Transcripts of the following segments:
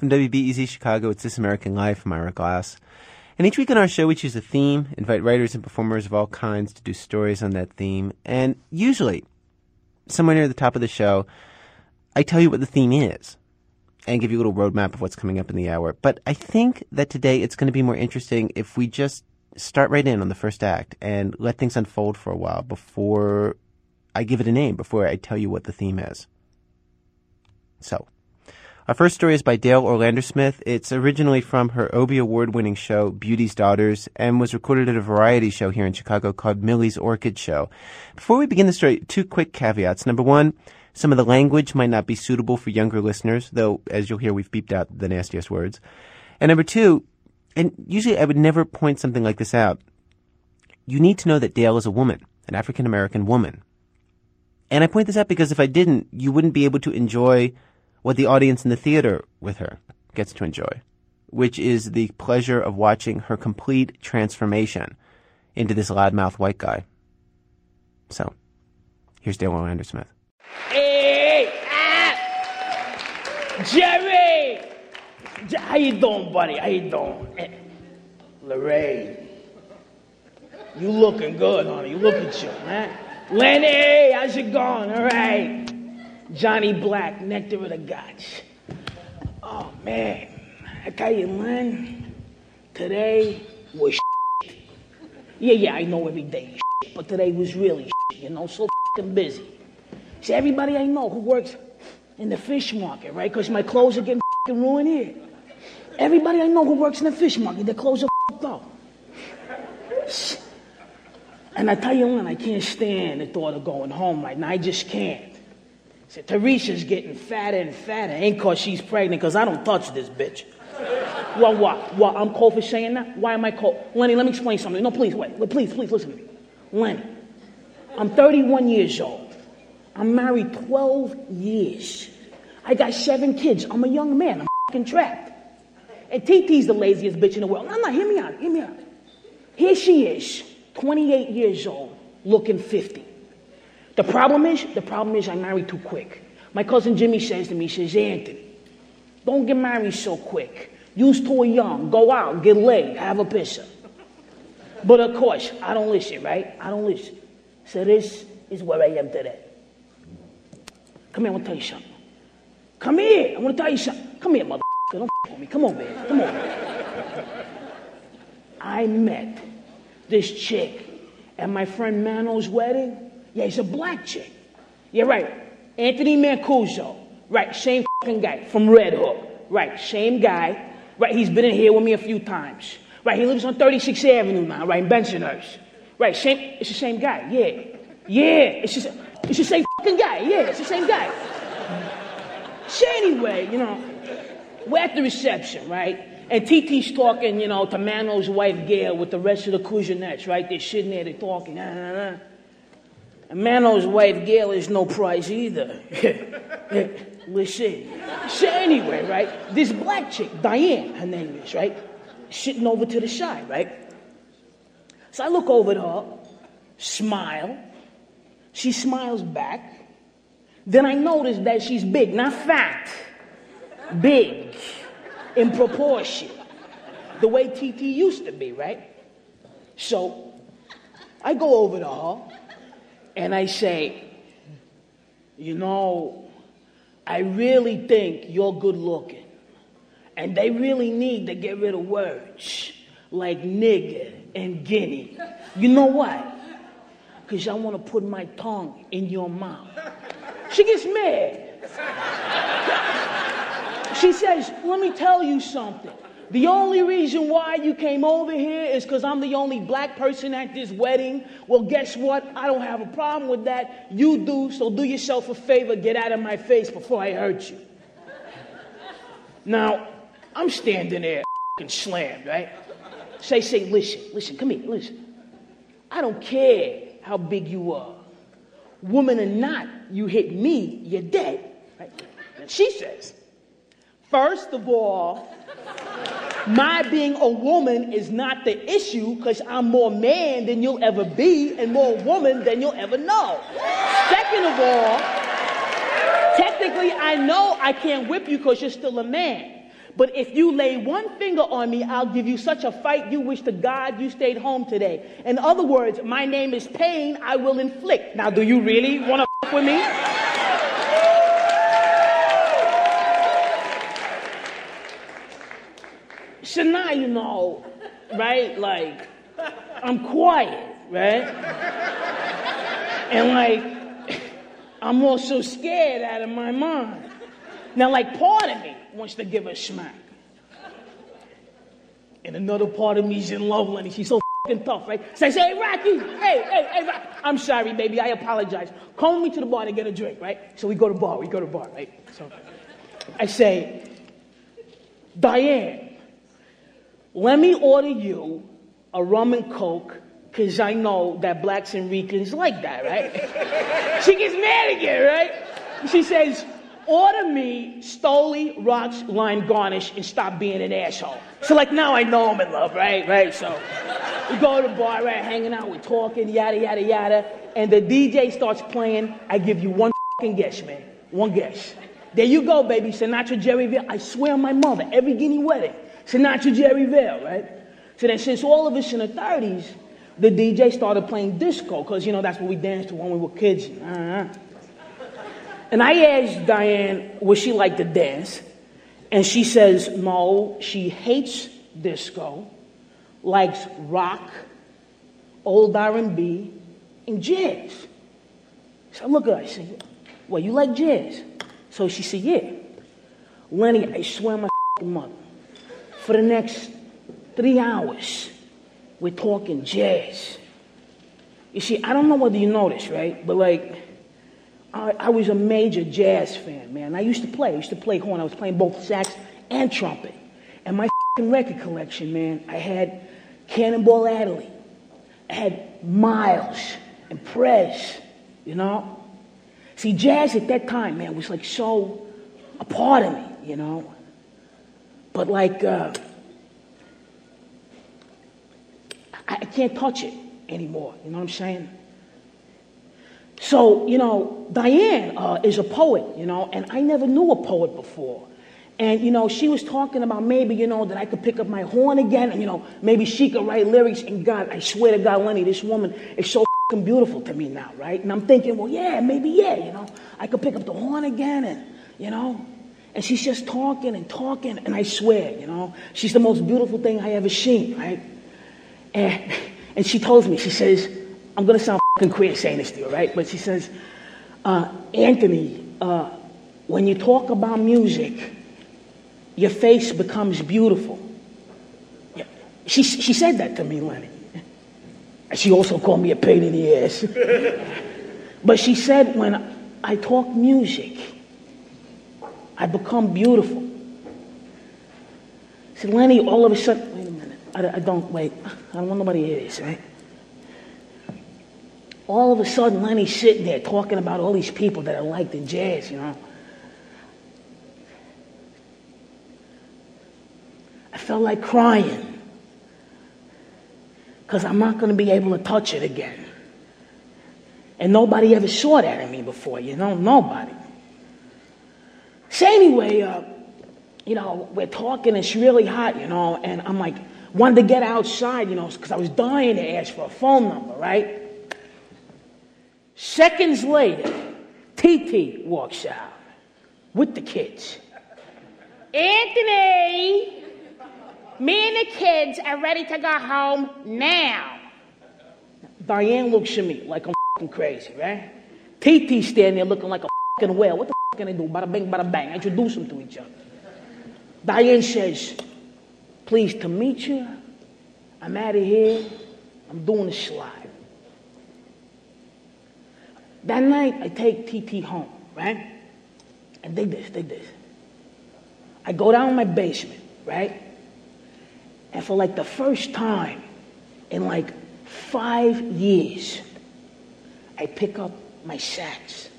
From WBEZ Chicago, it's This American Life. I'm Ira Glass. And each week on our show, we choose a theme, invite writers and performers of all kinds to do stories on that theme. And usually, somewhere near the top of the show, I tell you what the theme is and give you a little roadmap of what's coming up in the hour. But I think that today it's going to be more interesting if we just start right in on the first act and let things unfold for a while before I give it a name, before I tell you what the theme is. So, our first story is by Dael Orlandersmith. It's originally from her Obie Award winning show, Beauty's Daughters, and was recorded at a variety show here in Chicago called Millie's Orchid Show. Before we begin the story, two quick caveats. Number one, some of the language might not be suitable for younger listeners, though, as you'll hear, we've beeped out the nastiest words. And number two, and usually I would never point something like this out, you need to know that Dael is a woman, an African American woman. And I point this out because if I didn't, you wouldn't be able to enjoy what the audience in the theater with her gets to enjoy, which is the pleasure of watching her complete transformation into this loudmouth white guy. So, here's Dael Orlandersmith. Hey, ah, Jerry, how you doing, buddy? How you doing? Eh, Lorraine, you looking good, honey. You looking chill, man. Lenny, how's it going? All right. Johnny Black, Nectar of the Gods. Oh, man. I tell you, Len, today was shit. Yeah, yeah, I know every day shit, but today was really shit, you know, so fucking busy. See, everybody I know who works in the fish market, right? Because my clothes are getting fucking ruined here. Everybody I know who works in the fish market, their clothes are fucked up. And I tell you, Len, I can't stand the thought of going home right now. I just can't. Said, Teresa's getting fatter and fatter. Ain't because she's pregnant, because I don't touch this bitch. well, what? What? I'm cold for saying that? Why am I cold? Lenny, let me explain something. No, please, wait. Please, please, listen to me. Lenny, I'm 31 years old. I'm married 12 years. I got seven kids. I'm a young man. I'm fucking trapped. And TT's the laziest bitch in the world. No, no, hear me out. Hear me out. Here she is, 28 years old, looking 50. The problem is, the problem is I married too quick. My cousin Jimmy says to me, he says, Anthony, don't get married so quick. Use too young. Go out, get laid, have a pisser. But of course, I don't listen, right? I don't listen. So this is where I am today. Come here, I want to tell you something. Come here, I want to tell you something. Come here, mother. Don't f- me. Come on, man. Come on. I met this chick at my friend Mano's wedding. Yeah, he's a black chick. Yeah, right. Anthony Mancuso. Right, same fucking guy from Red Hook. Right, same guy. Right, he's been in here with me a few times. Right, he lives on 36th Avenue now, right, in Bensonhurst. Right, same, it's the same guy, yeah. Yeah, it's just, it's the same fucking guy, yeah, it's the same guy. So anyway, you know, we're at the reception, right? And TT's talking, you know, to Mano's wife, Gail, with the rest of the Cousinettes, right? They're sitting there, they're talking. Nah, nah, nah. Mano's wife, Gail, is no prize either. Listen. So anyway, right? This black chick, Diane, her name is, right? Sitting over to the side, right? So I look over at her, smile. She smiles back. Then I notice that she's big, not fat, big in proportion. The way TT used to be, right? So I go over to her and I say, You know, I really think you're good looking. And they really need to get rid of words like nigger and guinea. You know why? Because I want to put my tongue in your mouth. She gets mad. She says, Let me tell you something. The only reason why you came over here is because I'm the only black person at this wedding. Well, guess what? I don't have a problem with that. You do, so do yourself a favor, get out of my face before I hurt you. Now, I'm standing there, fing slammed, right? Say, say, listen, listen, come here, listen. I don't care how big you are. Woman or not, you hit me, you're dead. Right? And she says, first of all, my being a woman is not the issue because I'm more man than you'll ever be and more woman than you'll ever know. Second of all, technically, I know I can't whip you because you're still a man. But if you lay one finger on me, I'll give you such a fight you wish to God you stayed home today. In other words, my name is pain I will inflict. Now, do you really want to with me? Now you know, right? Like, I'm quiet, right? And like, I'm also scared out of my mind. Now, like, part of me wants to give a smack. And another part of me is in love with. She's so fucking tough, right? Say, hey, Rocky, hey, hey, hey, Rocky. I'm sorry, baby, I apologize. Call me to the bar to get a drink, right? So we go to the bar, we go to the bar, right? So I say, Diane, let me order you a rum and coke because I know that blacks and Ricans like that, right? she gets mad again, right? She says, order me Stoli, rocks, lime garnish, and stop being an asshole. So like now I know I'm in love, right? Right? So we go to the bar, right? Hanging out, we're talking, yada, yada, yada. And the DJ starts playing. I give you one fucking guess, man. One guess. There you go, baby. Sinatra Jerry Vale. I swear on my mother, every guinea wedding. Sinatra Jerry Vale, right? So then since all of us in the 30s, the DJ started playing disco, because, you know, that's what we danced to when we were kids. Uh-huh. And I asked Diane, would she like to dance? And she says, no, she hates disco, likes rock, old R&B, and jazz. So I look at her, I say, well, you like jazz? So she said, yeah. Lenny, I swear my mother, for the next three hours, we're talking jazz. You see, I don't know whether you know right? But like, I, I, was a major jazz fan, man. I used to play. I used to play horn. I was playing both sax and trumpet. And my record collection, man, I had Cannonball Adderley. I had Miles and Prez, you know? See, jazz at that time, man, was like so a part of me, you know? But like, uh, I, I can't touch it anymore, you know what I'm saying? So, you know, Diane uh, is a poet, you know, and I never knew a poet before. And, you know, she was talking about maybe, you know, that I could pick up my horn again and, you know, maybe she could write lyrics. And God, I swear to God, Lenny, this woman is so beautiful to me now, right? And I'm thinking, well, yeah, maybe, yeah, you know, I could pick up the horn again and, you know. And she's just talking and talking. And I swear, you know, she's the most beautiful thing I ever seen, right? And, and she tells me, she says, I'm going to sound fucking queer saying this to you, right? But she says, uh, Anthony, uh, when you talk about music, your face becomes beautiful. She, she said that to me, Lenny. She also called me a pain in the ass. but she said, when I talk music, I become beautiful. Said, Lenny, all of a sudden, wait a minute. I, I don't, wait. I don't want nobody to hear this, right? all of a sudden Lenny's sitting there talking about all these people that are like the jazz, you know. I felt like crying because I'm not going to be able to touch it again. And nobody ever saw that in me before, you know, nobody. So anyway, uh, you know, we're talking, it's really hot, you know, and I'm like, wanted to get outside, you know, because I was dying to ask for a phone number, right? Seconds later, TT walks out with the kids. Anthony, me and the kids are ready to go home now. Diane looks at me like I'm crazy, right? TT standing there looking like a fucking whale. What the fuck can I do? Bada bing, bada bang. Introduce them to each other. Diane says, pleased to meet you. I'm out of here. I'm doing a slide. That night, I take TT home, right? And dig this, dig this. I go down in my basement, right? And for like the first time in like five years, I pick up my sax.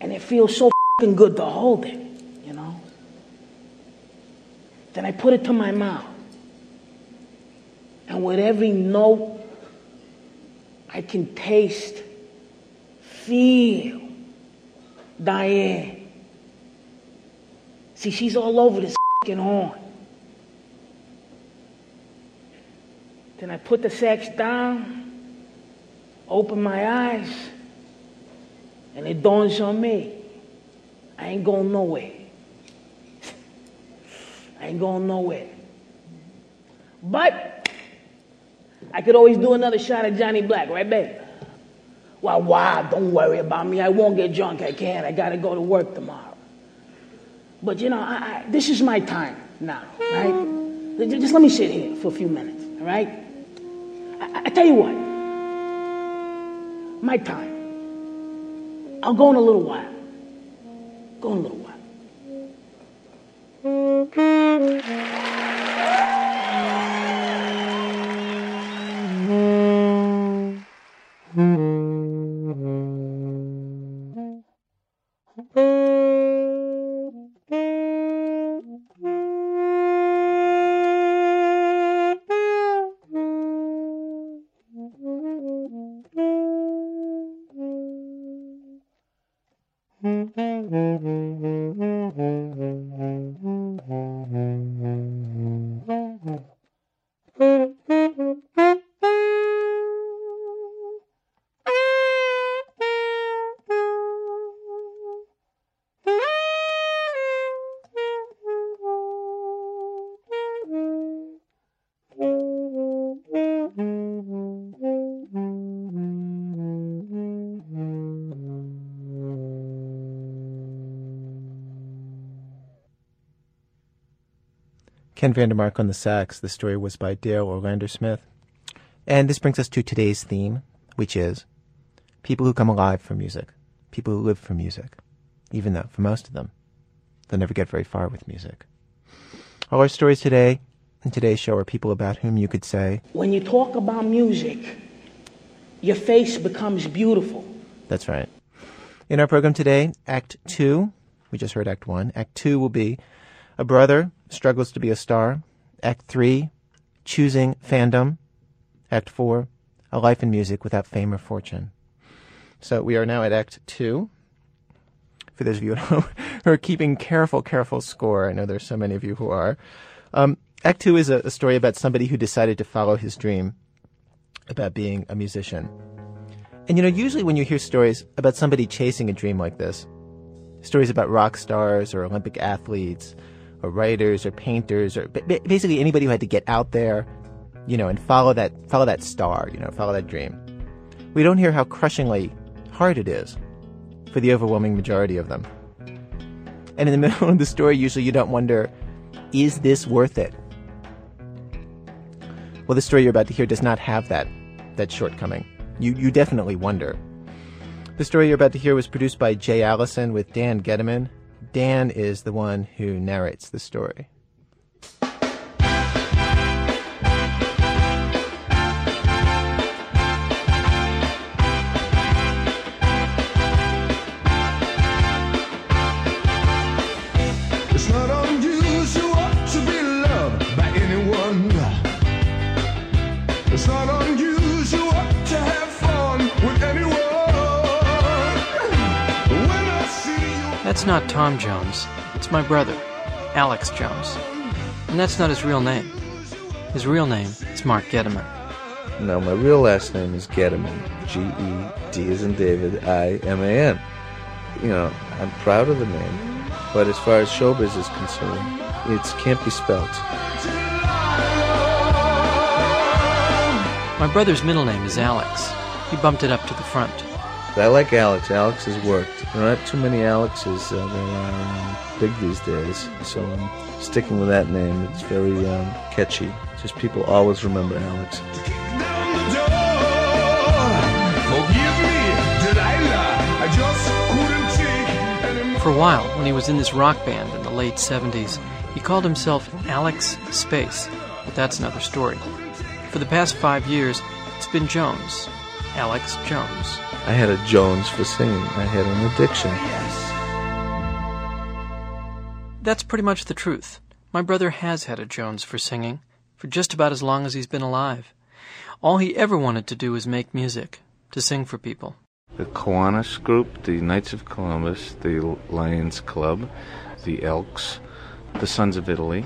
And it feels so fing good to hold it, you know? Then I put it to my mouth. And with every note, I can taste feel Diane. See, she's all over this fing horn. Then I put the sax down, open my eyes, and it dawns on me. I ain't going nowhere. I ain't going nowhere. But I could always do another shot at Johnny Black, right, babe? Well, why? don't worry about me. I won't get drunk. I can't. I got to go to work tomorrow. But, you know, I, I, this is my time now, right? Just let me sit here for a few minutes, all right? I, I tell you what, my time. I'll go in a little while. Go in a little while. Ken Vandermark on the sax. The story was by Dael Orlandersmith. And this brings us to today's theme, which is people who come alive for music, people who live for music, even though, for most of them, they'll never get very far with music. All our stories today in today's show are people about whom you could say, When you talk about music, your face becomes beautiful. That's right. In our program today, Act Two, we just heard Act One. Act Two will be a brother struggles to be a star. Act 3, choosing fandom. Act 4, a life in music without fame or fortune. So we are now at Act 2. For those of you who are keeping careful, careful score, I know there's so many of you who are. Um, Act 2 is a, a story about somebody who decided to follow his dream about being a musician. And you know, usually when you hear stories about somebody chasing a dream like this, stories about rock stars or Olympic athletes or writers or painters or basically anybody who had to get out there, you know, and follow that follow that star, you know, follow that dream. We don't hear how crushingly hard it is for the overwhelming majority of them. And in the middle of the story, usually you don't wonder, is this worth it? Well, the story you're about to hear does not have that that shortcoming. You you definitely wonder. The story you're about to hear was produced by Jay Allison with Dan Gediman Dan is the one who narrates the story. Not Tom Jones. It's my brother, Alex Jones. And that's not his real name. His real name is Mark Gediman. No, my real last name is Gediman. G E D as in David, I M A N. You know, I'm proud of the name, but as far as showbiz is concerned, it can't be spelt. My brother's middle name is Alex. He bumped it up to the front. I like Alex. Alex has worked. There aren't too many Alexes uh, that are um, big these days, so I'm sticking with that name. It's very um, catchy. Just people always remember Alex. For a while, when he was in this rock band in the late 70s, he called himself Alex Space, but that's another story. For the past five years, it's been Jones, Alex Jones. I had a Jones for singing. I had an addiction. Yes. That's pretty much the truth. My brother has had a Jones for singing for just about as long as he's been alive. All he ever wanted to do was make music, to sing for people. The Kiwanis Group, the Knights of Columbus, the Lions Club, the Elks, The Sons of Italy.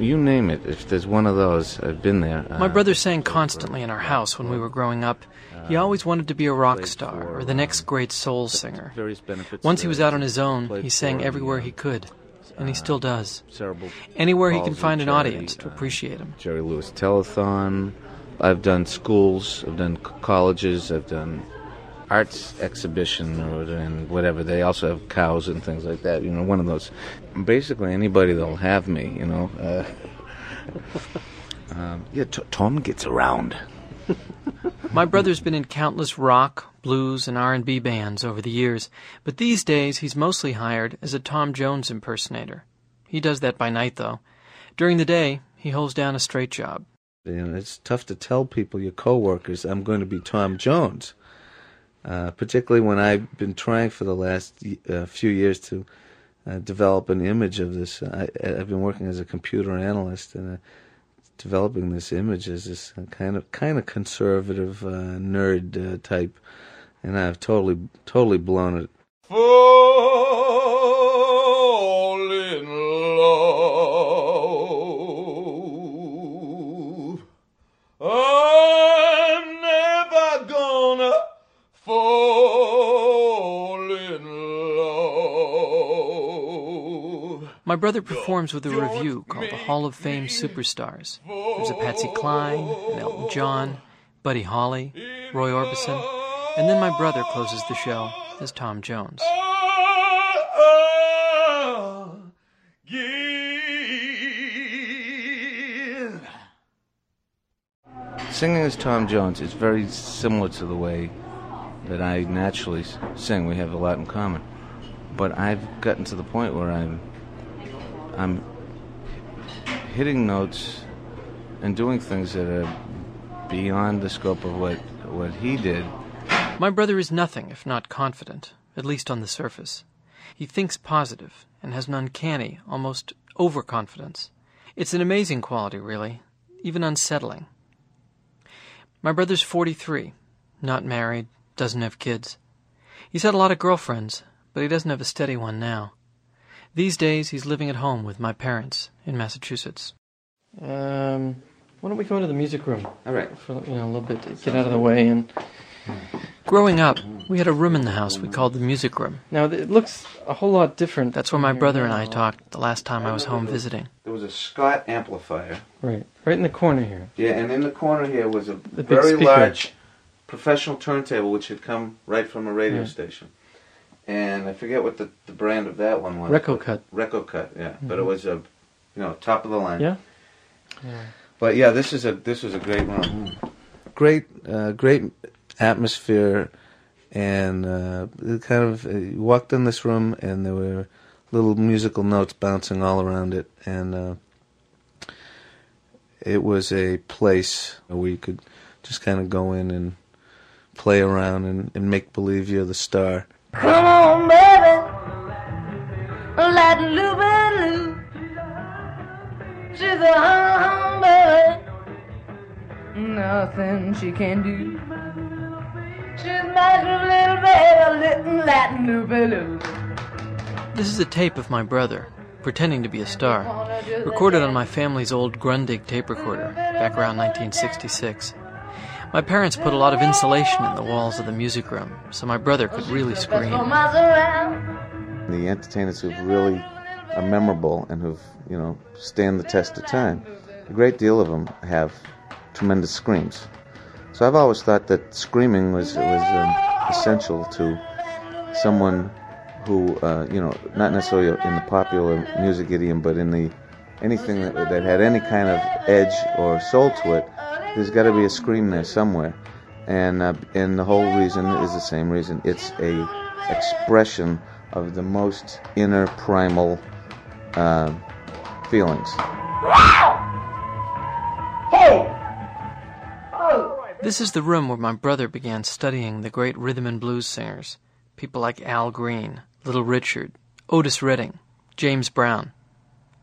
You name it. If there's one of those, I've been there. My brother sang constantly in our house when we were growing up. He always wanted to be a rock star or the next great soul singer. Once he was uh, out on his own, he sang everywhere he could, and he still does. Anywhere he can find an audience to uh, appreciate him. Jerry Lewis Telethon. I've done schools. I've done colleges. I've done arts exhibition or and whatever. They also have cows and things like that. You know, one of those. Basically, anybody that'll have me. You know. Uh, um, yeah, t- Tom gets around. My brother's been in countless rock, blues, and R&B bands over the years, but these days he's mostly hired as a Tom Jones impersonator. He does that by night, though. During the day, he holds down a straight job. You know, it's tough to tell people, your coworkers, I'm going to be Tom Jones. Uh, particularly when I've been trying for the last uh, few years to uh, develop an image of this. I, I've been working as a computer analyst and uh, developing this image as this uh, kind of kind of conservative nerd type, and I've totally totally blown it. My brother performs with a review called the Hall of Fame Superstars. There's a Patsy Cline, an Elton John, Buddy Holly, Roy Orbison, and then my brother closes the show as Tom Jones. Singing as Tom Jones is very similar to the way that I naturally sing. We have a lot in common. But I've gotten to the point where I'm I'm hitting notes and doing things that are beyond the scope of what what he did. My brother is nothing if not confident, at least on the surface. He thinks positive and has an uncanny, almost overconfidence. It's an amazing quality, really, even unsettling. My brother's 43, not married, doesn't have kids. He's had a lot of girlfriends, but he doesn't have a steady one now. These days, he's living at home with my parents in Massachusetts. Um, why don't we go into the music room? All right. for you know a little bit to get out of the way and growing up we had a room in the house we called the music room now it looks a whole lot different that's where my brother and i talked the last time i was home visiting There was a Scott amplifier. right right in the corner here Yeah, and in the corner here was a big very large professional turntable which had come right from a radio Yeah. station. And I forget what the, the brand of that one was. Rek-O-Kut. Reco Cut, yeah. But it was a you know, top of the line. yeah But yeah, this is a this was a great room. Great uh, great atmosphere and uh, it kind of uh, you walked in this room and there were little musical notes bouncing all around it and uh, it was a place where you could just kind of go in and play around and, and make believe you're the star. Come on, baby. Let Lou She's a hum baby. Nothing she can do. She's my little baby, little Latin Lou this is a tape of my brother pretending to be a star recorded on my family's old grundig tape recorder back around 1966 my parents put a lot of insulation in the walls of the music room so my brother could really scream the entertainers who've really are memorable and who've you know stand the test of time. A great deal of them have tremendous screams. So I've always thought that screaming was was um, essential to someone who uh, you know not necessarily in the popular music idiom, but in the anything that, that had any kind of edge or soul to it. There's got to be a scream there somewhere, and uh, and the whole reason is the same reason. It's a expression of the most inner primal uh, feelings. This is the room where my brother began studying the great rhythm and blues singers, people like Al Green, Little Richard, Otis Redding, James Brown,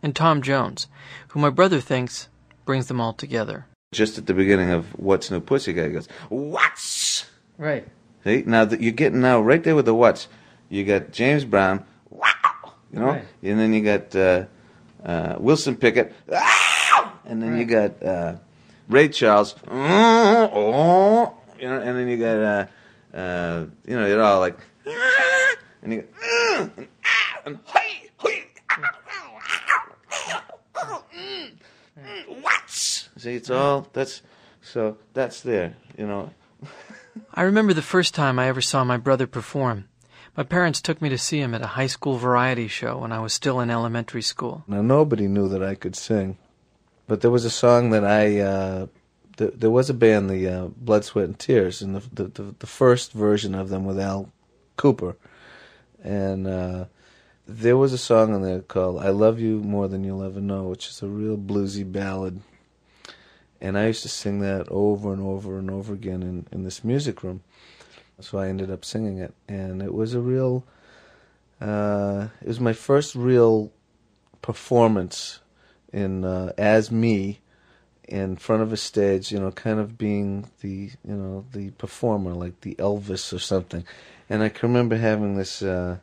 and Tom Jones, who my brother thinks brings them all together. Just at the beginning of What's New Pussycat, he goes, What's? Right. See, now that you're getting now right there with the What's, you got James Brown, wow, you know, Right. and then you got uh, uh, Wilson Pickett, "Ah!" and then you got uh, Ray Charles, "Mm, oh," you know, and then you got uh, uh, you know they're all like, "Ah," and you go, "Mm," and, "Ah," and "Hey, hey, mm, mm, what? See, it's all that's so that's there, you know. I remember the first time I ever saw my brother perform. My parents took me to see him at a high school variety show when I was still in elementary school. Now nobody knew that I could sing, but there was a song that I. Uh, th- there was a band, the uh, Blood, Sweat, and Tears, and the, the the the first version of them with Al Kooper, and uh, there was a song on there called "I Love You More Than You'll Ever Know," which is a real bluesy ballad. And I used to sing that over and over and over again in, in this music room. So I ended up singing it, and it was a real. Uh, it was my first real performance in uh, as me in front of a stage. You know, kind of being the you know the performer, like the Elvis or something. And I can remember having this uh,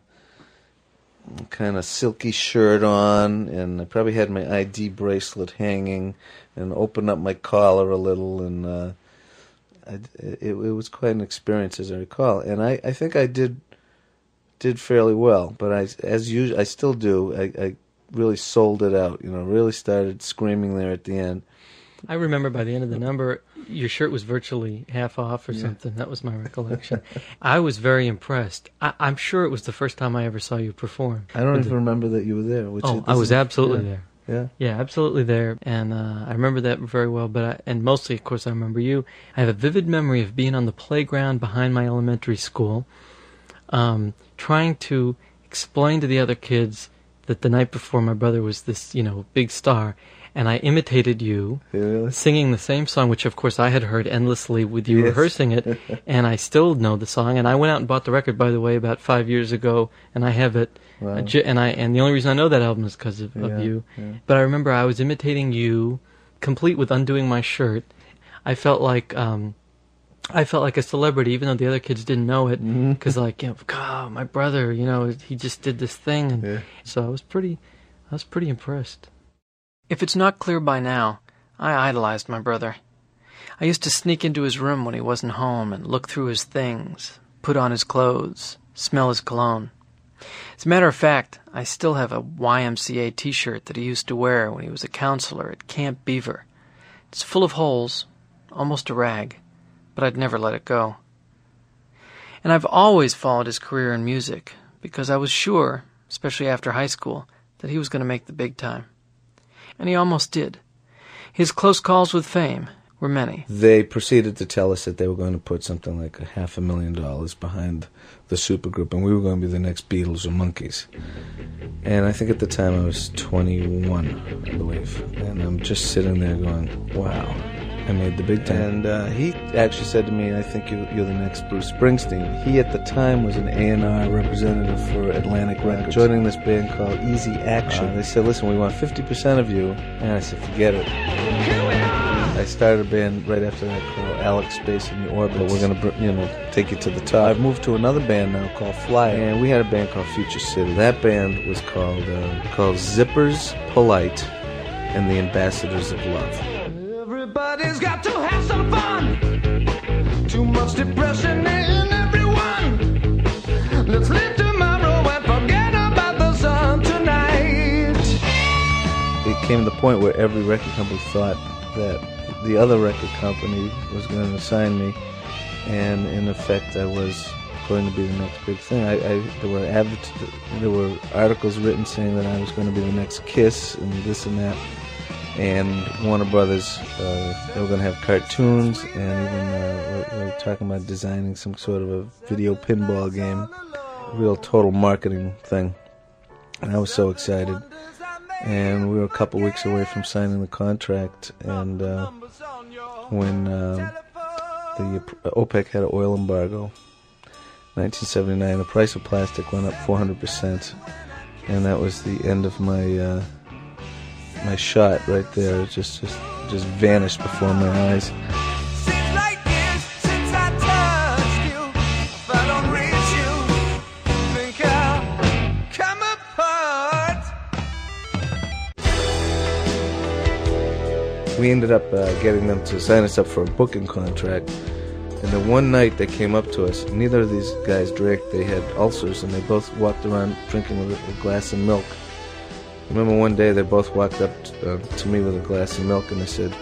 kind of silky shirt on, and I probably had my ID bracelet hanging, and opened up my collar a little, and uh, I, it, it was quite an experience, as I recall. And I, I think I did did fairly well, but I, as usual, I still do. I, I really sold it out, you know, really started screaming there at the end. I remember by the end of the number, your shirt was virtually half off or something. That was my recollection. I was very impressed. I, I'm sure it was the first time I ever saw you perform. I don't even the- remember that you were there. Which Oh, I was absolutely yeah. there. Yeah. Yeah, absolutely there, and uh, I remember that very well. But I, and mostly, of course, I remember you. I have a vivid memory of being on the playground behind my elementary school, um, trying to explain to the other kids that the night before my brother was this, you know, big star, and I imitated you really? singing the same song, which of course I had heard endlessly with you Yes. rehearsing it, and I still know the song. And I went out and bought the record, by the way, about five years ago, and I have it. Wow. And I and the only reason I know that album is because of, Yeah, of you. yeah. But I remember I was imitating you, complete with undoing my shirt. I felt like um, I felt like a celebrity, even though the other kids didn't know it, Mm-hmm. because like, you know, God, my brother, you know, he just did this thing, and Yeah. so I was pretty, I was pretty impressed. If it's not clear by now, I idolized my brother. I used to sneak into his room when he wasn't home and look through his things, put on his clothes, smell his cologne. As a matter of fact, I still have a YMCA t shirt that he used to wear when he was a counselor at Camp Beaver. It's full of holes, almost a rag, but I'd never let it go. And I've always followed his career in music because I was sure, especially after high school, that he was going to make the big time. And he almost did. His close calls with fame were many. They proceeded to tell us that they were going to put something like a half a million dollars behind the supergroup, and we were going to be the next Beatles or Monkees. And I think at the time I was 21, I believe, and I'm just sitting there going, "Wow, I made the big time." And uh, he actually said to me, "I think you, you're the next Bruce Springsteen." He at the time was an A&R representative for Atlantic Records, joining this band called Easy Action. they said, "Listen, we want 50% of you," and I said, "Forget it." I started a band right after that called Alex Space in the Orbit. We're gonna, br- you know, take you to the top. I've moved to another band now called Fly, and we had a band called Future City. That band was called uh, called Zippers Polite and the Ambassadors of Love. Everybody's got to have some fun. Too much depression in everyone. Let's live tomorrow and forget about the sun tonight. It came to the point where every record company thought that the other record company was going to sign me, and in effect, I was going to be the next big thing. I, I there were advert- there were articles written saying that I was going to be the next Kiss and this and that. And Warner Brothers, uh, they were going to have cartoons, and even uh, we're, talking about designing some sort of a video pinball game, real total marketing thing. And I was so excited and we were a couple weeks away from signing the contract. And uh, when um, the OPEC had an oil embargo, 1979, the price of plastic went up 400 percent, and that was the end of my uh, my shot right there. It just just just vanished before my eyes. Seems like years since I touched you. If I don't reach you, think I'll come apart. we ended up uh, getting them to sign us up for a booking contract. And the one night they came up to us, neither of these guys drank. They had ulcers, and they both walked around drinking a glass of milk. I remember one day they both walked up t- uh, to me with a glass of milk, and they said,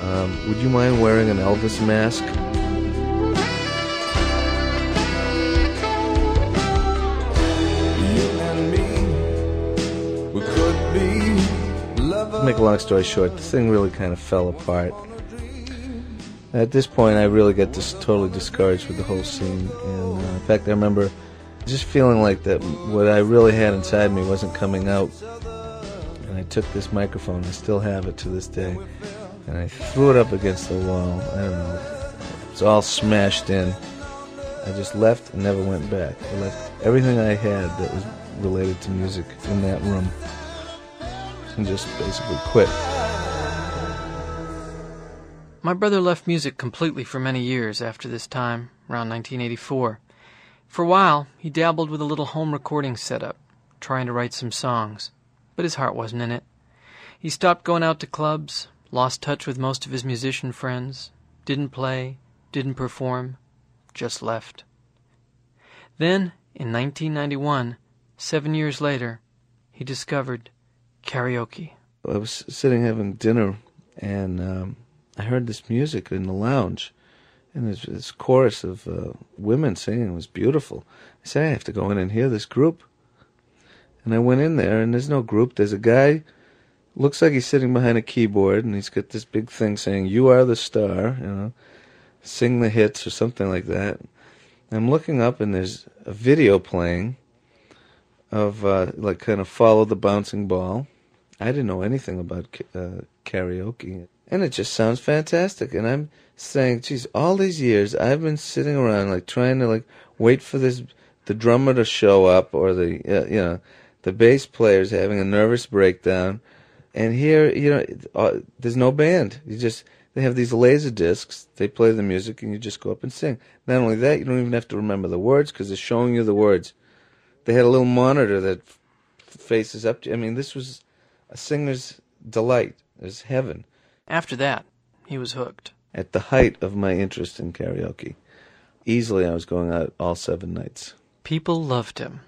um, "Would you mind wearing an Elvis mask?" Make a long story short, the thing really kind of fell apart. At this point, I really got dis- totally discouraged with the whole scene. And uh, in fact, I remember just feeling like that what I really had inside me wasn't coming out. And I took this microphone, I still have it to this day, and I threw it up against the wall. I don't know. It's all smashed in. I just left and never went back. I left everything I had that was related to music in that room and just basically quit. My brother left music completely for many years after this time, around 1984. For a while, he dabbled with a little home recording setup, trying to write some songs, but his heart wasn't in it. He stopped going out to clubs, lost touch with most of his musician friends, didn't play, didn't perform, just left. Then, in 1991, seven years later, he discovered karaoke. I was sitting having dinner, and um, I heard this music in the lounge, and this, this chorus of uh, women singing was beautiful. I said, I have to go in and hear this group. And I went in there, and there's no group. There's a guy, looks like he's sitting behind a keyboard, and he's got this big thing saying, "You are the star," you know, sing the hits or something like that. I'm looking up, and there's a video playing of uh, like kind of follow the bouncing ball. I didn't know anything about uh, karaoke, and it just sounds fantastic. And I'm saying, geez, all these years I've been sitting around like trying to like wait for this the drummer to show up or the uh, you know the bass player is having a nervous breakdown, and here you know uh, there's no band. You just they have these laser discs. They play the music, and you just go up and sing. Not only that, you don't even have to remember the words because they're showing you the words. They had a little monitor that f- faces up to. I mean, this was a singer's delight. It was heaven. After that, he was hooked. At the height of my interest in karaoke, easily I was going out all seven nights. People loved him.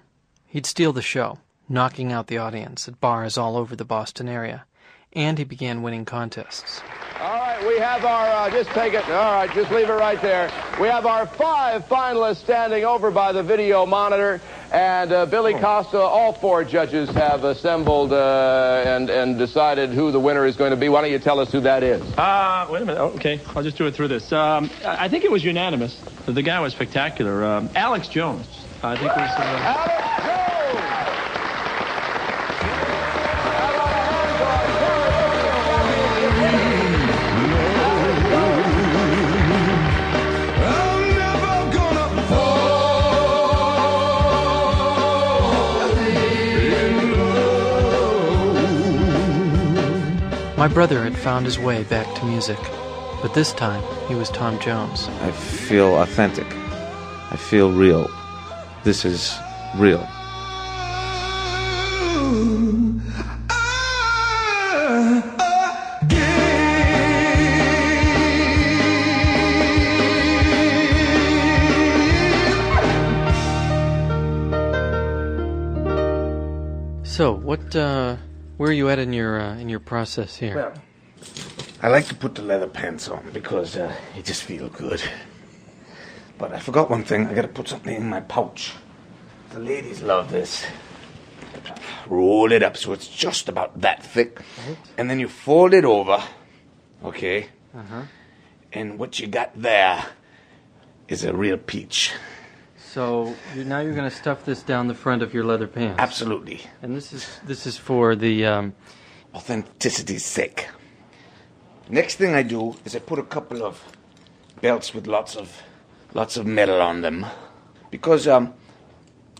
He'd steal the show, knocking out the audience at bars all over the Boston area. And he began winning contests. All right, we have our, uh, just take it, all right, just leave it right there. We have our five finalists standing over by the video monitor, and uh, Billy Costa, all four judges have assembled uh, and, and decided who the winner is going to be. Why don't you tell us who that is? Uh, wait a minute. Oh, okay, I'll just do it through this. Um, I I think it was unanimous. The guy was spectacular. Um, Alex Jones. I think was. Uh, Alex Jones! My brother had found his way back to music, but this time he was Tom Jones. I feel authentic. I feel real. This is real. So, what, uh, where are you at in your, uh, in your process here? Well, I like to put the leather pants on because uh, it just feel good. But I forgot one thing. I gotta put something in my pouch. The ladies love this. Roll it up so it's just about that thick, and then you fold it over. Okay. Uh-huh. And what you got there is a real peach. So, you now you're going to stuff this down the front of your leather pants. Absolutely. And this is, this is for the, um, Authenticity's sake. Next thing I do is I put a couple of belts with lots of lots of metal on them because um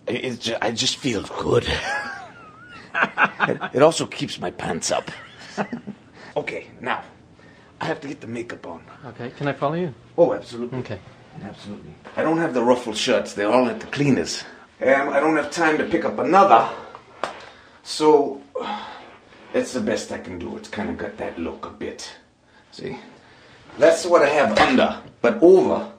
it, it I just feel good. it, it also keeps my pants up. okay, now I have to get the makeup on. okay, can I follow you? Oh, absolutely. Okay. Absolutely. I don't have the ruffled shirts. They're all at the cleaners. Um, I don't have time to pick up another. So, it's the best I can do. It's kind of got that look a bit. See? That's what I have under. But over,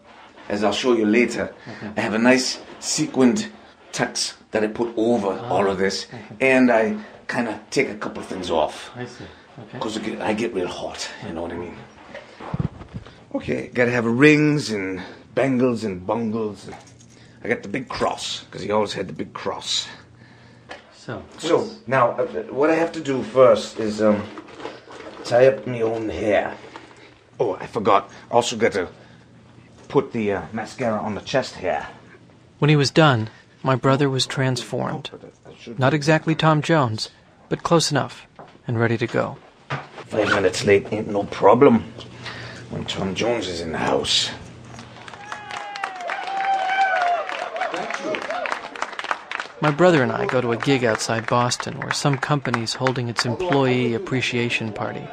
as I'll show you later, I have a nice sequined tux that I put over all of this. And I kind of take a couple of things off. I see. Okay. Because I get real hot, you know what I mean? Okay, gotta have rings and bangles and bungles. I got the big cross, because he always had the big cross. So, So, now, uh, what I have to do first is um, tie up my own hair. Oh, I forgot. Also got to put the uh, mascara on the chest hair. when he was done, my brother was transformed. Not exactly Tom Jones, but close enough and ready to go. Five minutes late ain't no problem when Tom Jones is in the house. My brother and I go to a gig outside Boston where some company's holding its employee appreciation party.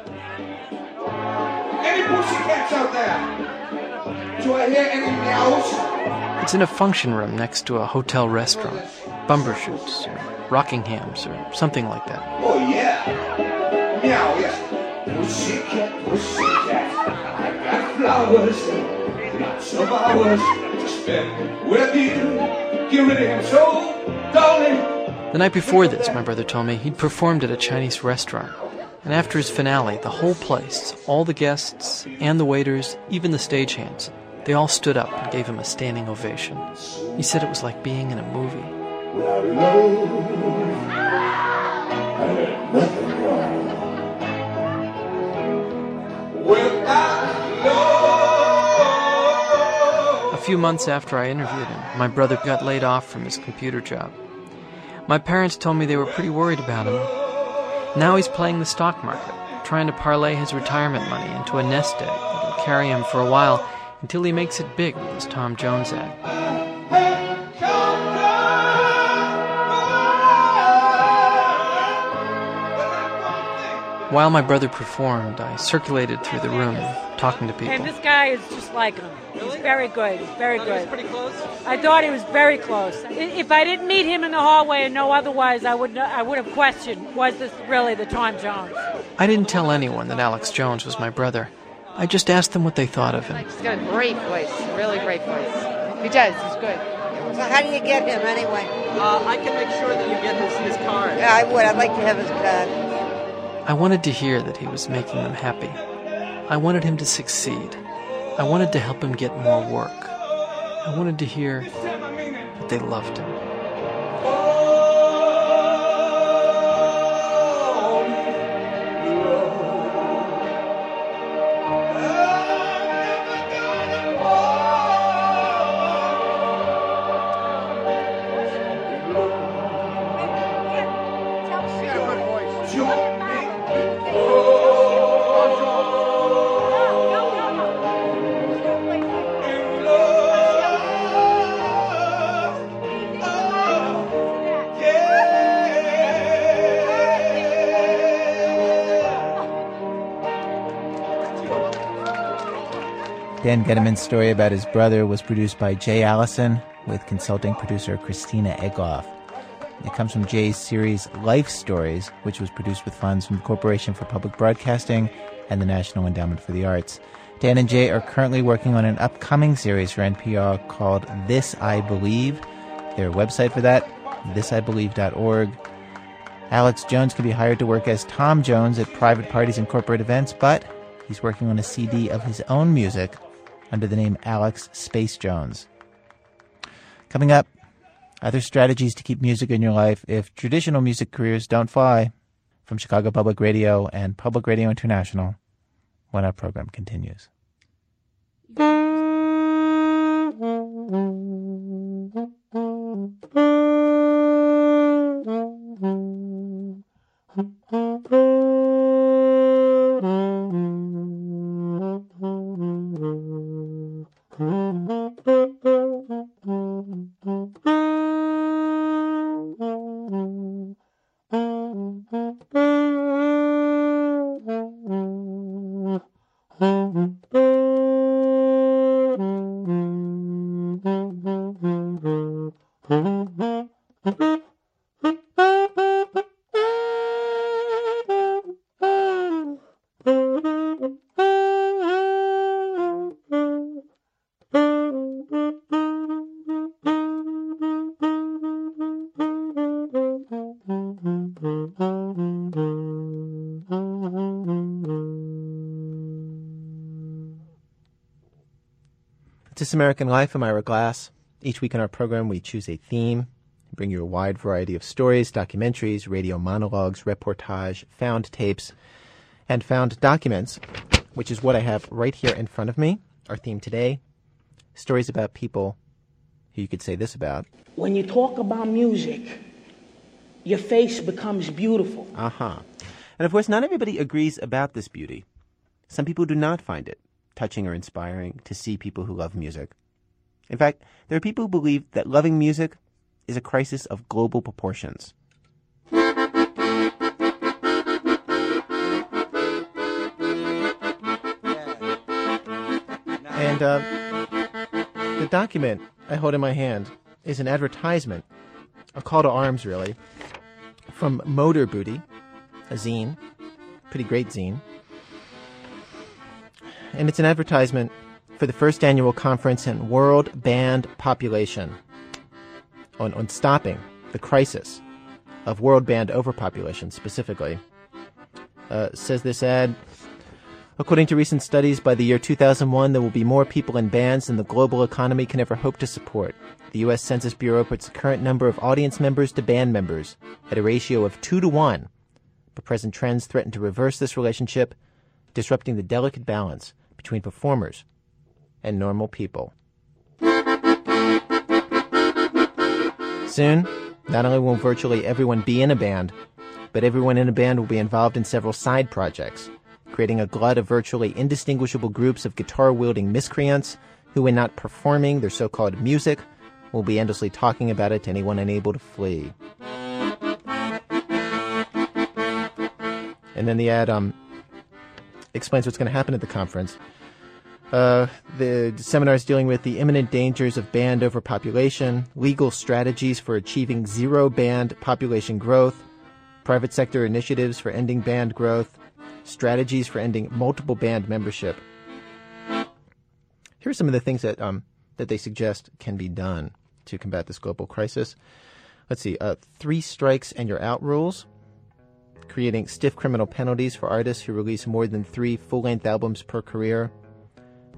Any pussycats out there? Do I hear any meows? It's in a function room next to a hotel restaurant, Bumbershoots, or Rockinghams, or something like that. Oh, yeah. Meow, yes. Pussycat, pussycat. I got flowers, lots of hours to spend with you. Get ready, I'm so darling. The night before this, my brother told me, he'd performed at a Chinese restaurant. And after his finale, the whole place, all the guests and the waiters, even the stagehands, they all stood up and gave him a standing ovation. He said it was like being in a movie. Few months after I interviewed him, my brother got laid off from his computer job. My parents told me they were pretty worried about him. Now he's playing the stock market, trying to parlay his retirement money into a nest egg that'll carry him for a while until he makes it big with his Tom Jones act. While my brother performed, I circulated through the room, talking to people. And this guy is just like him. He's very good. He's very good. pretty close. I thought he was very close. If I didn't meet him in the hallway and know otherwise, I would I would have questioned: Was this really the Tom Jones? I didn't tell anyone that Alex Jones was my brother. I just asked them what they thought of him. He's got a great voice, really great voice. He does. He's good. So how do you get him anyway? Uh, I can make sure that you get his, his card. Yeah, I would. I'd like to have his card. I wanted to hear that he was making them happy. I wanted him to succeed. I wanted to help him get more work. I wanted to hear that they loved him. Dan Gediman's story about his brother was produced by Jay Allison with consulting producer Christina Egloff. It comes from Jay's series Life Stories, which was produced with funds from the Corporation for Public Broadcasting and the National Endowment for the Arts. Dan and Jay are currently working on an upcoming series for NPR called This I Believe. Their website for that, thisibelieve.org. Alex Jones could be hired to work as Tom Jones at private parties and corporate events, but he's working on a CD of his own music under the name Alex Space Jones. Coming up, other strategies to keep music in your life if traditional music careers don't fly. From Chicago Public Radio and Public Radio International, when our program continues. This American Life, I'm Ira Glass. Each week in our program, we choose a theme, bring you a wide variety of stories, documentaries, radio monologues, reportage, found tapes, and found documents, which is what I have right here in front of me. Our theme today stories about people who you could say this about. When you talk about music, your face becomes beautiful. Uh huh. And of course, not everybody agrees about this beauty. Some people do not find it touching or inspiring to see people who love music. In fact, there are people who believe that loving music is a crisis of global proportions. And uh, the document I hold in my hand is an advertisement, a call to arms, really, from Motorbooty, a zine, pretty great zine. And it's an advertisement for the first annual conference in world band population on, on stopping the crisis of world band overpopulation specifically. Uh, says this ad According to recent studies, by the year 2001, there will be more people in bands than the global economy can ever hope to support. The U.S. Census Bureau puts the current number of audience members to band members at a ratio of 2 to 1. But present trends threaten to reverse this relationship, disrupting the delicate balance between performers and normal people. Soon, not only will virtually everyone be in a band, but everyone in a band will be involved in several side projects creating a glut of virtually indistinguishable groups of guitar wielding miscreants who, when not performing their so called music, will be endlessly talking about it to anyone unable to flee. And then the ad um, explains what's going to happen at the conference. Uh, the seminar is dealing with the imminent dangers of band overpopulation, legal strategies for achieving zero band population growth, private sector initiatives for ending band growth, strategies for ending multiple band membership. Here are some of the things that um, that they suggest can be done to combat this global crisis. Let's see, uh, three strikes and you're out rules, creating stiff criminal penalties for artists who release more than three full-length albums per career,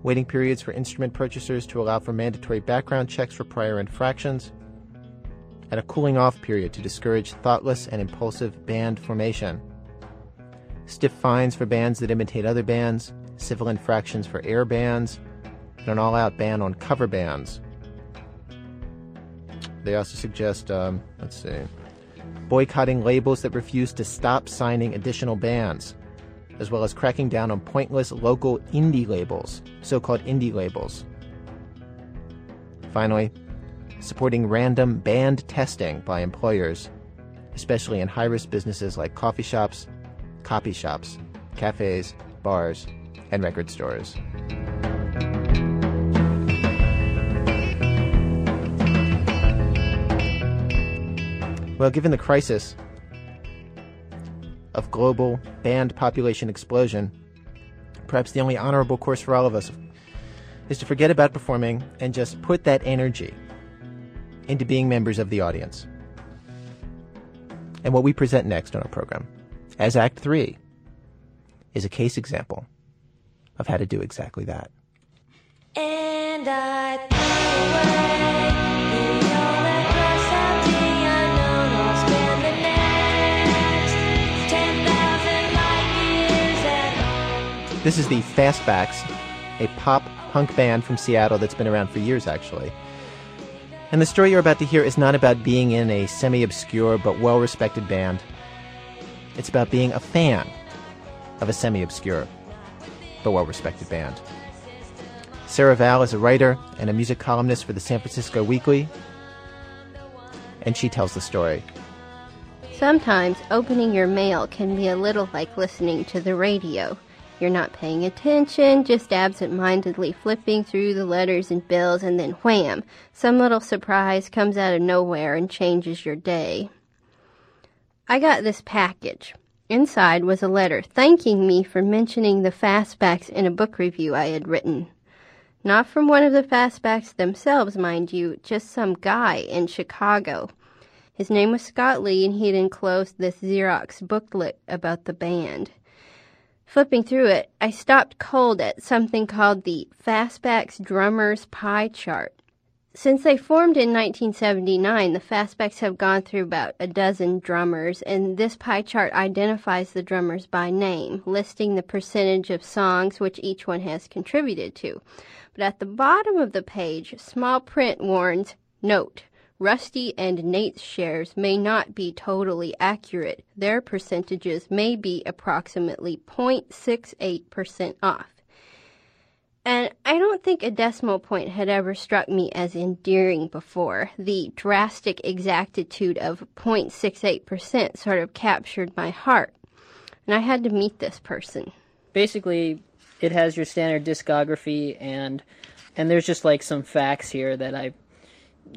waiting periods for instrument purchasers to allow for mandatory background checks for prior infractions, and a cooling off period to discourage thoughtless and impulsive band formation. Stiff fines for bands that imitate other bands, civil infractions for air bands, and an all out ban on cover bands. They also suggest, um, let's see, boycotting labels that refuse to stop signing additional bands, as well as cracking down on pointless local indie labels, so called indie labels. Finally, supporting random band testing by employers, especially in high risk businesses like coffee shops copy shops, cafes, bars, and record stores. Well, given the crisis of global band population explosion, perhaps the only honorable course for all of us is to forget about performing and just put that energy into being members of the audience. And what we present next on our program as Act 3 is a case example of how to do exactly that. And I This is the Fastbacks, a pop punk band from Seattle that's been around for years, actually. And the story you're about to hear is not about being in a semi obscure but well respected band. It's about being a fan of a semi obscure but well respected band. Sarah Vowell is a writer and a music columnist for the San Francisco Weekly, and she tells the story. Sometimes opening your mail can be a little like listening to the radio. You're not paying attention, just absent mindedly flipping through the letters and bills, and then wham, some little surprise comes out of nowhere and changes your day. I got this package. Inside was a letter thanking me for mentioning the fastbacks in a book review I had written. Not from one of the fastbacks themselves, mind you, just some guy in Chicago. His name was Scott Lee, and he had enclosed this Xerox booklet about the band. Flipping through it, I stopped cold at something called the Fastbacks Drummers Pie Chart. Since they formed in 1979, the Fastbacks have gone through about a dozen drummers, and this pie chart identifies the drummers by name, listing the percentage of songs which each one has contributed to. But at the bottom of the page, small print warns, Note, Rusty and Nate's shares may not be totally accurate. Their percentages may be approximately 0.68% off. And I don't think a decimal point had ever struck me as endearing before. The drastic exactitude of 0.68% sort of captured my heart. And I had to meet this person. Basically, it has your standard discography and and there's just like some facts here that I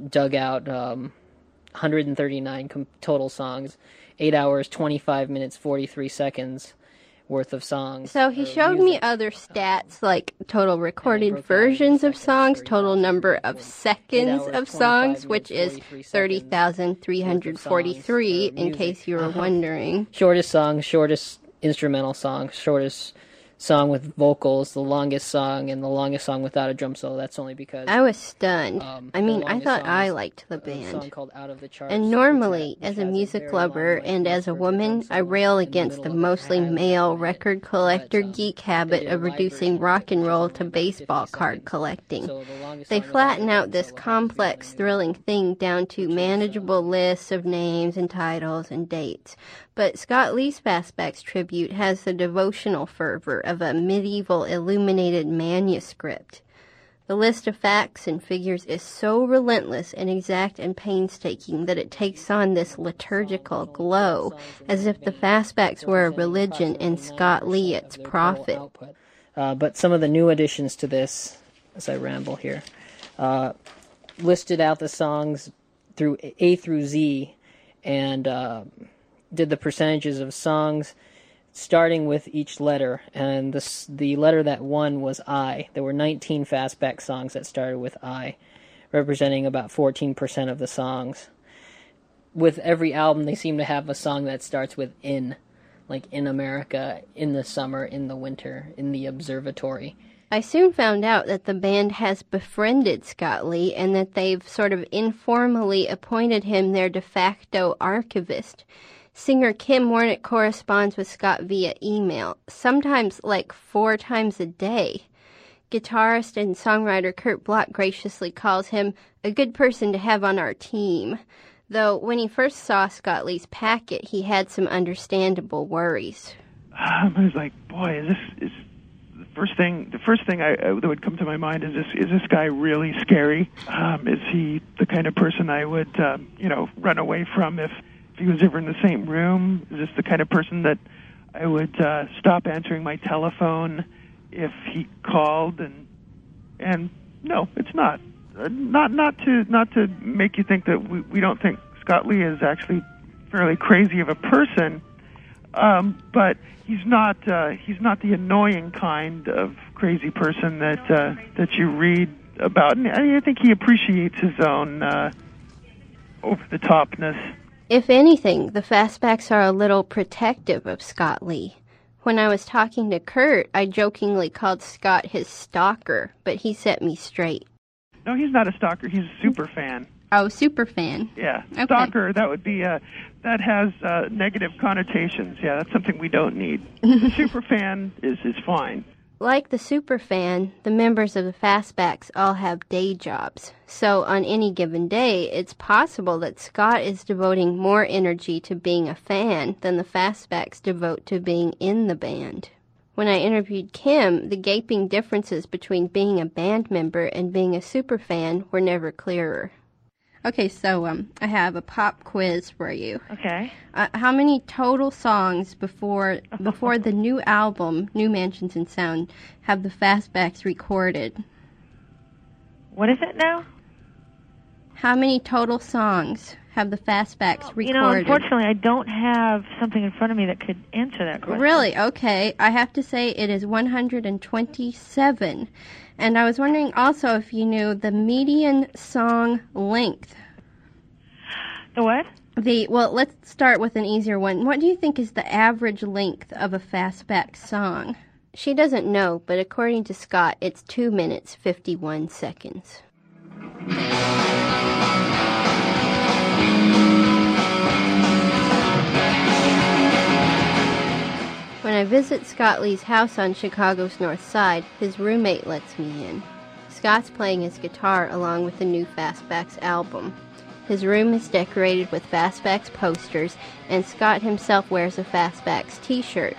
dug out um, 139 com- total songs, 8 hours 25 minutes 43 seconds worth of songs. So he showed me other stats like total recorded versions of songs, total number of seconds of songs, which is 30,343 in case you were wondering. Shortest song, shortest instrumental song, shortest song with vocals, the longest song, and the longest song without a drum solo. That's only because I was stunned. Um, I mean, I thought I liked the band. called Out of the Charts. And normally, as a music lover and as a woman, I rail against the mostly male record collector geek habit of reducing rock and roll to baseball card collecting. They flatten out this complex, thrilling thing down to manageable lists of names and titles and dates. But Scott Lee's Fastbacks tribute has the devotional fervor of a medieval illuminated manuscript. The list of facts and figures is so relentless and exact and painstaking that it takes on this liturgical glow, as if the Fastbacks were a religion and Scott Lee its prophet. Uh, but some of the new additions to this, as I ramble here, uh, listed out the songs through A through Z, and uh, did the percentages of songs starting with each letter. And the the letter that won was I. There were 19 fastback songs that started with I, representing about 14% of the songs. With every album, they seem to have a song that starts with in, like in America, in the summer, in the winter, in the observatory. I soon found out that the band has befriended Scott Lee and that they've sort of informally appointed him their de facto archivist. Singer Kim Warnick corresponds with Scott via email, sometimes like four times a day. Guitarist and songwriter Kurt Bloch graciously calls him a good person to have on our team. Though when he first saw Scott Lee's packet, he had some understandable worries. um, I was like, boy, is this is the first thing? The first thing I, uh, that would come to my mind is this: is this guy really scary? Um, is he the kind of person I would, um, you know, run away from if, if he was ever in the same room? Is this the kind of person that I would uh, stop answering my telephone if he called? And and no, it's not. Uh, not not to not to make you think that we, we don't think Scott Lee is actually fairly crazy of a person um, but he's not uh, he's not the annoying kind of crazy person that uh, that you read about. And I I think he appreciates his own uh, over the topness. If anything, the Fastbacks are a little protective of Scott Lee. When I was talking to Kurt, I jokingly called Scott his stalker, but he set me straight. No, he's not a stalker. He's a super fan. Oh, super fan. Yeah, Okay. stalker. That would be uh, that has uh, negative connotations. Yeah, that's something we don't need. super fan is is fine. Like the superfan, the members of the Fastbacks all have day jobs. So on any given day, it's possible that Scott is devoting more energy to being a fan than the Fastbacks devote to being in the band. When I interviewed Kim, the gaping differences between being a band member and being a superfan were never clearer. Okay, so um, I have a pop quiz for you. Okay. Uh, how many total songs before before the new album, New Mansions in Sound, have the Fastbacks recorded? What is it now? How many total songs have the Fastbacks recorded? You know, unfortunately, I don't have something in front of me that could answer that question. Really? Okay. I have to say it is 127. And I was wondering also if you knew the median song length. The what? The well, let's start with an easier one. What do you think is the average length of a fastback song? She doesn't know, but according to Scott, it's two minutes fifty-one seconds. When I visit Scott Lee's house on Chicago's North Side, his roommate lets me in. Scott's playing his guitar along with the new Fastbacks album. His room is decorated with Fastbacks posters, and Scott himself wears a Fastbacks t shirt.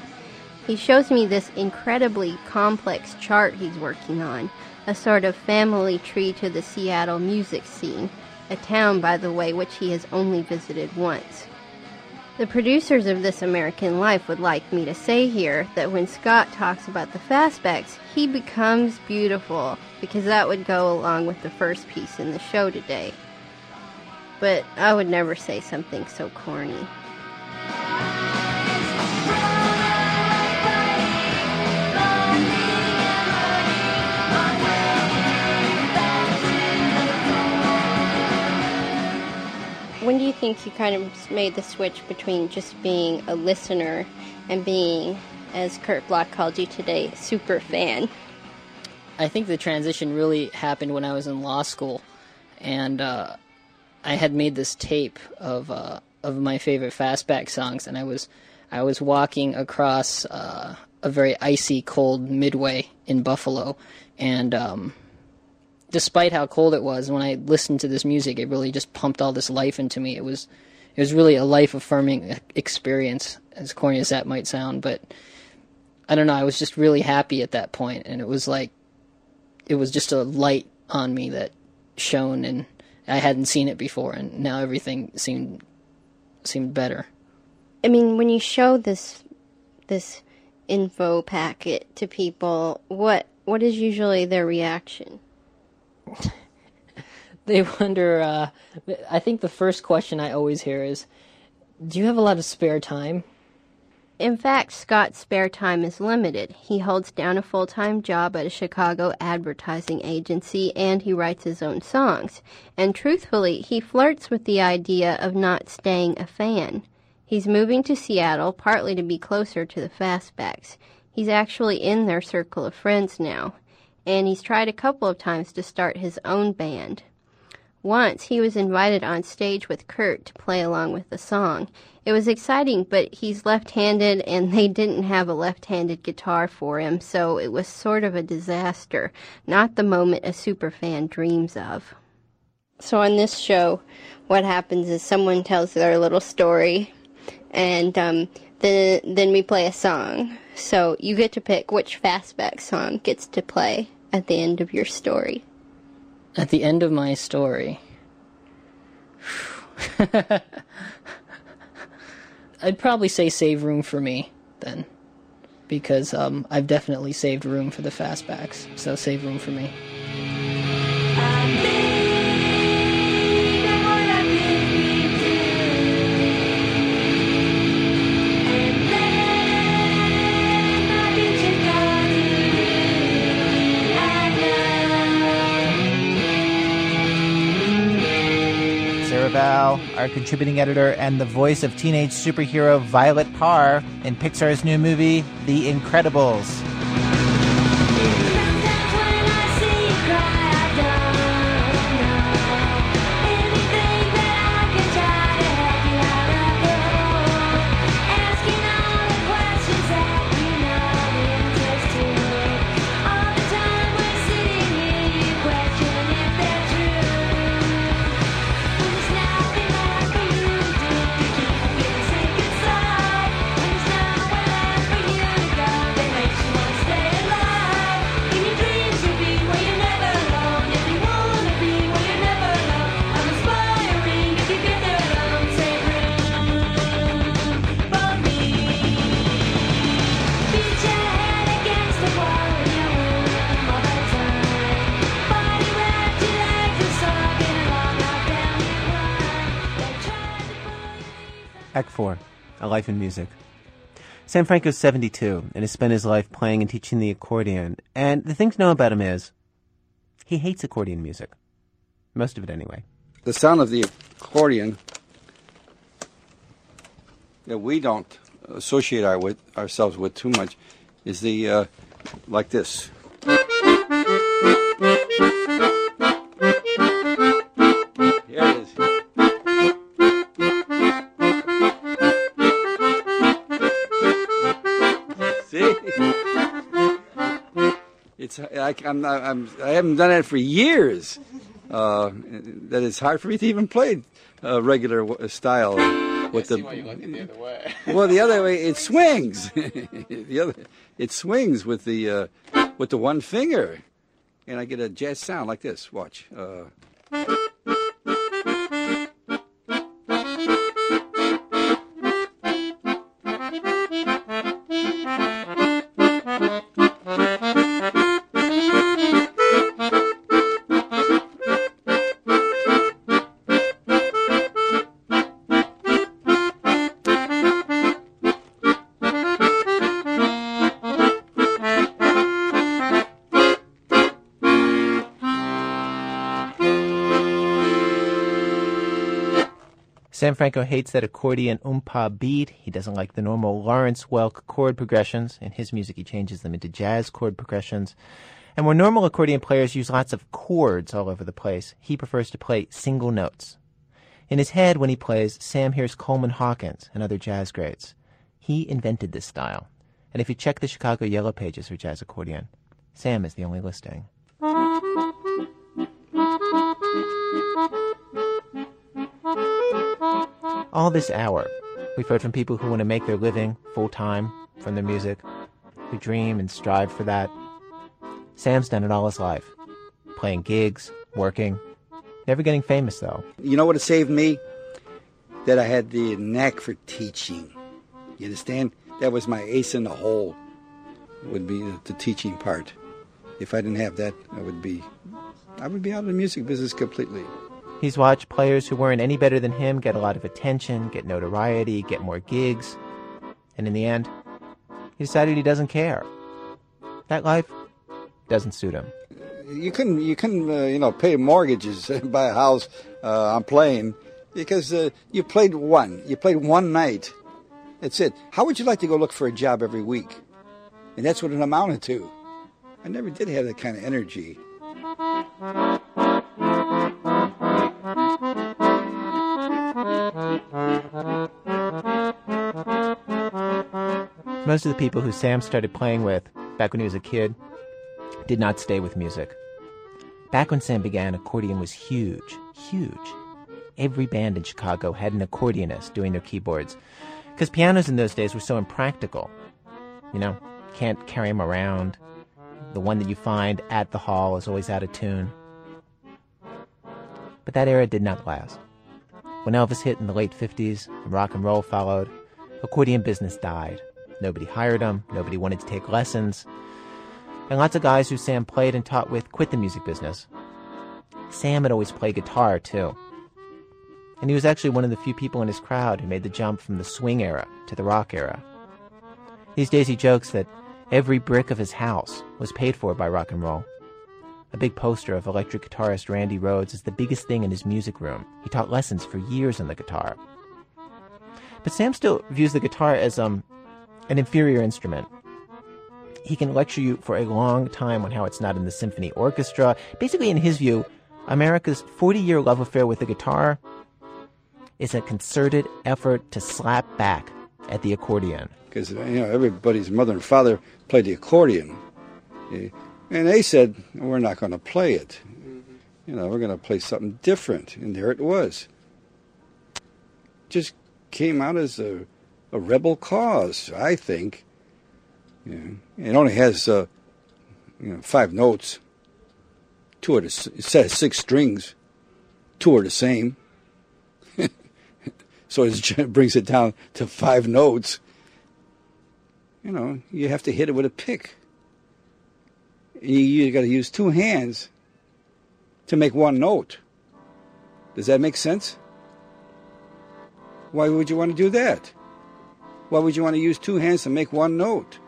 He shows me this incredibly complex chart he's working on, a sort of family tree to the Seattle music scene, a town, by the way, which he has only visited once. The producers of This American Life would like me to say here that when Scott talks about the fastbacks, he becomes beautiful, because that would go along with the first piece in the show today. But I would never say something so corny. Think you kind of made the switch between just being a listener and being, as Kurt Bloch called you today, super fan? I think the transition really happened when I was in law school, and uh, I had made this tape of uh, of my favorite fastback songs, and I was I was walking across uh, a very icy cold midway in Buffalo, and um, despite how cold it was, when I listened to this music, it really just pumped all this life into me. It was it was really a life affirming experience, as corny as that might sound, but I don't know. I was just really happy at that point, and it was like it was just a light on me that shone, and I hadn't seen it before, and now everything seemed seemed better. I mean, when you show this this info packet to people, what what is usually their reaction? they wonder. Uh, I think the first question I always hear is, "Do you have a lot of spare time?" In fact, Scott's spare time is limited. He holds down a full time job at a Chicago advertising agency and he writes his own songs. And truthfully, he flirts with the idea of not staying a fan. He's moving to Seattle partly to be closer to the Fastbacks. He's actually in their circle of friends now. And he's tried a couple of times to start his own band. Once he was invited on stage with Kurt to play along with the song. It was exciting, but he's left handed and they didn't have a left handed guitar for him, so it was sort of a disaster. Not the moment a superfan dreams of. So on this show, what happens is someone tells their little story, and um, then then we play a song. So you get to pick which fastback song gets to play at the end of your story. At the end of my story. I'd probably say save room for me then. Because um, I've definitely saved room for the fastbacks. So save room for me. Vowell, our contributing editor, and the voice of teenage superhero Violet Parr in Pixar's new movie, The Incredibles. Act 4 A Life in Music. Sam Franco's 72 and has spent his life playing and teaching the accordion. And the thing to know about him is he hates accordion music. Most of it, anyway. The sound of the accordion that we don't associate our with ourselves with too much is the uh, like this. It's I, I'm, I'm I haven't done it for years. Uh, that it's hard for me to even play uh, regular w- style with the. well, the other way it swings. the other it swings with the uh, with the one finger, and I get a jazz sound like this. Watch. Uh, Sam Franco hates that accordion oompa beat. He doesn't like the normal Lawrence Welk chord progressions. In his music, he changes them into jazz chord progressions. And where normal accordion players use lots of chords all over the place, he prefers to play single notes. In his head, when he plays, Sam hears Coleman Hawkins and other jazz greats. He invented this style. And if you check the Chicago Yellow Pages for jazz accordion, Sam is the only listing. All this hour, we've heard from people who want to make their living full time from their music, who dream and strive for that. Sam's done it all his life playing gigs, working, never getting famous though. You know what it saved me? That I had the knack for teaching. You understand? That was my ace in the hole. Would be the, the teaching part. If I didn't have that, I would be, I would be out of the music business completely. He's watched players who weren't any better than him get a lot of attention, get notoriety, get more gigs. And in the end, he decided he doesn't care. That life doesn't suit him. You couldn't, you couldn't, uh, you know, pay mortgages, and buy a house uh, on playing because uh, you played one. You played one night. That's it. How would you like to go look for a job every week? And that's what it amounted to. I never did have that kind of energy. Most of the people who Sam started playing with back when he was a kid did not stay with music. Back when Sam began, accordion was huge, huge. Every band in Chicago had an accordionist doing their keyboards because pianos in those days were so impractical. You know, can't carry them around. The one that you find at the hall is always out of tune. But that era did not last. When Elvis hit in the late 50s and rock and roll followed, accordion business died. Nobody hired him, nobody wanted to take lessons, and lots of guys who Sam played and taught with quit the music business. Sam had always played guitar, too. And he was actually one of the few people in his crowd who made the jump from the swing era to the rock era. These days he jokes that every brick of his house was paid for by rock and roll. A big poster of electric guitarist Randy Rhoads is the biggest thing in his music room. He taught lessons for years on the guitar. But Sam still views the guitar as um, an inferior instrument. He can lecture you for a long time on how it's not in the symphony orchestra. Basically, in his view, America's 40 year love affair with the guitar is a concerted effort to slap back at the accordion. Because you know everybody's mother and father played the accordion, and they said we're not going to play it. You know, we're going to play something different, and there it was. Just came out as a, a rebel cause, I think. It only has uh, you know five notes. Two are the, it says six strings. Two are the same. so it brings it down to five notes. You know, you have to hit it with a pick. You, you got to use two hands to make one note. Does that make sense? Why would you want to do that? Why would you want to use two hands to make one note?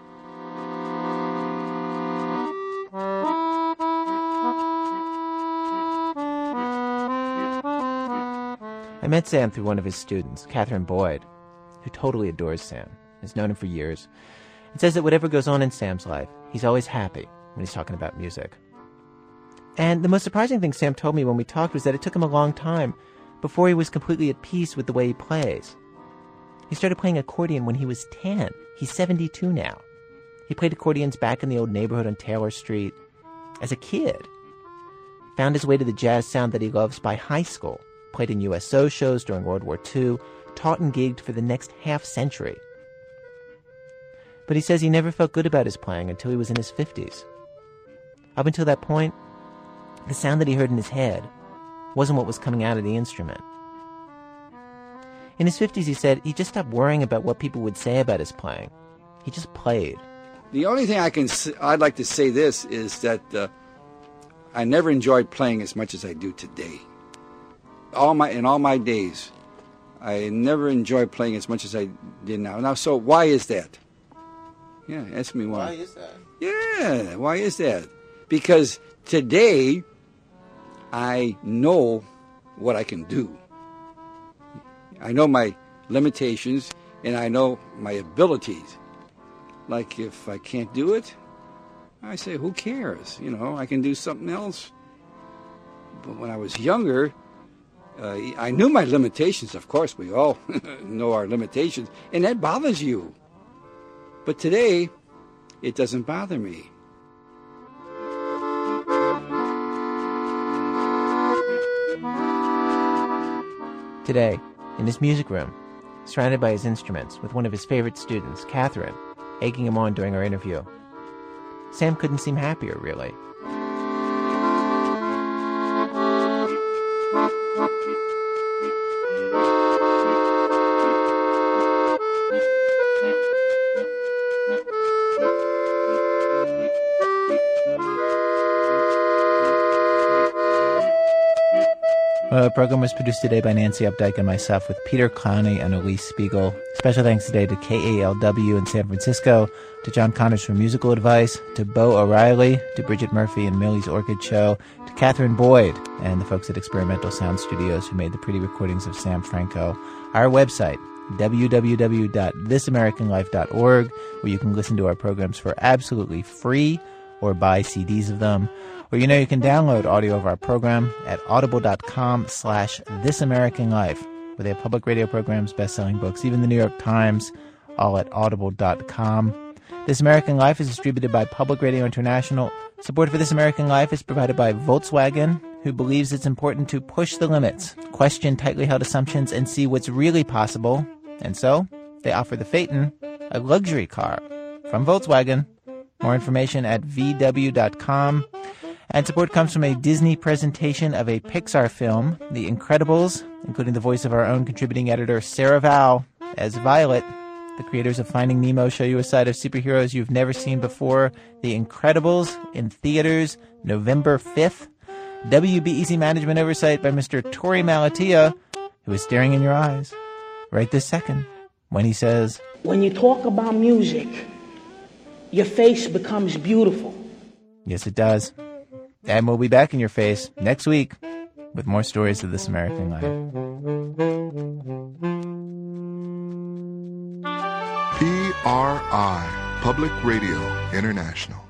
I met Sam through one of his students, Catherine Boyd, who totally adores Sam, has known him for years, and says that whatever goes on in Sam's life, he's always happy when he's talking about music. And the most surprising thing Sam told me when we talked was that it took him a long time before he was completely at peace with the way he plays. He started playing accordion when he was 10. He's 72 now. He played accordions back in the old neighborhood on Taylor Street as a kid. Found his way to the jazz sound that he loves by high school. Played in USO shows during World War II. Taught and gigged for the next half century. But he says he never felt good about his playing until he was in his 50s. Up until that point, the sound that he heard in his head wasn't what was coming out of the instrument. In his 50s, he said he just stopped worrying about what people would say about his playing. He just played. The only thing I can I'd like to say this is that uh, I never enjoyed playing as much as I do today. All my in all my days, I never enjoyed playing as much as I did now. Now, so why is that? Yeah, ask me why. Why is that? Yeah, why is that? Because today I know what I can do. I know my limitations and I know my abilities. Like if I can't do it, I say, who cares? You know, I can do something else. But when I was younger, uh, I knew my limitations. Of course, we all know our limitations, and that bothers you. But today, it doesn't bother me. Today, in his music room, surrounded by his instruments, with one of his favorite students, Catherine, egging him on during our interview. Sam couldn't seem happier, really. The program was produced today by Nancy Updike and myself with Peter Clowney and Elise Spiegel. Special thanks today to KALW in San Francisco, to John Connors for musical advice, to Bo O'Reilly, to Bridget Murphy and Millie's Orchid Show, to Catherine Boyd and the folks at Experimental Sound Studios who made the pretty recordings of Sam Franco. Our website, www.thisamericanlife.org, where you can listen to our programs for absolutely free or buy CDs of them. Or you know you can download audio of our program at audible.com slash This American Life, where they have public radio programs, best-selling books, even the New York Times, all at audible.com. This American Life is distributed by Public Radio International. Support for This American Life is provided by Volkswagen, who believes it's important to push the limits, question tightly held assumptions, and see what's really possible. And so, they offer the Phaeton, a luxury car from Volkswagen. More information at vw.com. And support comes from a Disney presentation of a Pixar film, The Incredibles, including the voice of our own contributing editor, Sarah Vowell, as Violet. The creators of Finding Nemo show you a side of superheroes you've never seen before. The Incredibles in theaters November 5th. WBEZ management oversight by Mr. Torey Malatia, who is staring in your eyes right this second when he says, When you talk about music, your face becomes beautiful. Yes, it does. And we'll be back in your face next week with more stories of this American life. PRI, Public Radio International.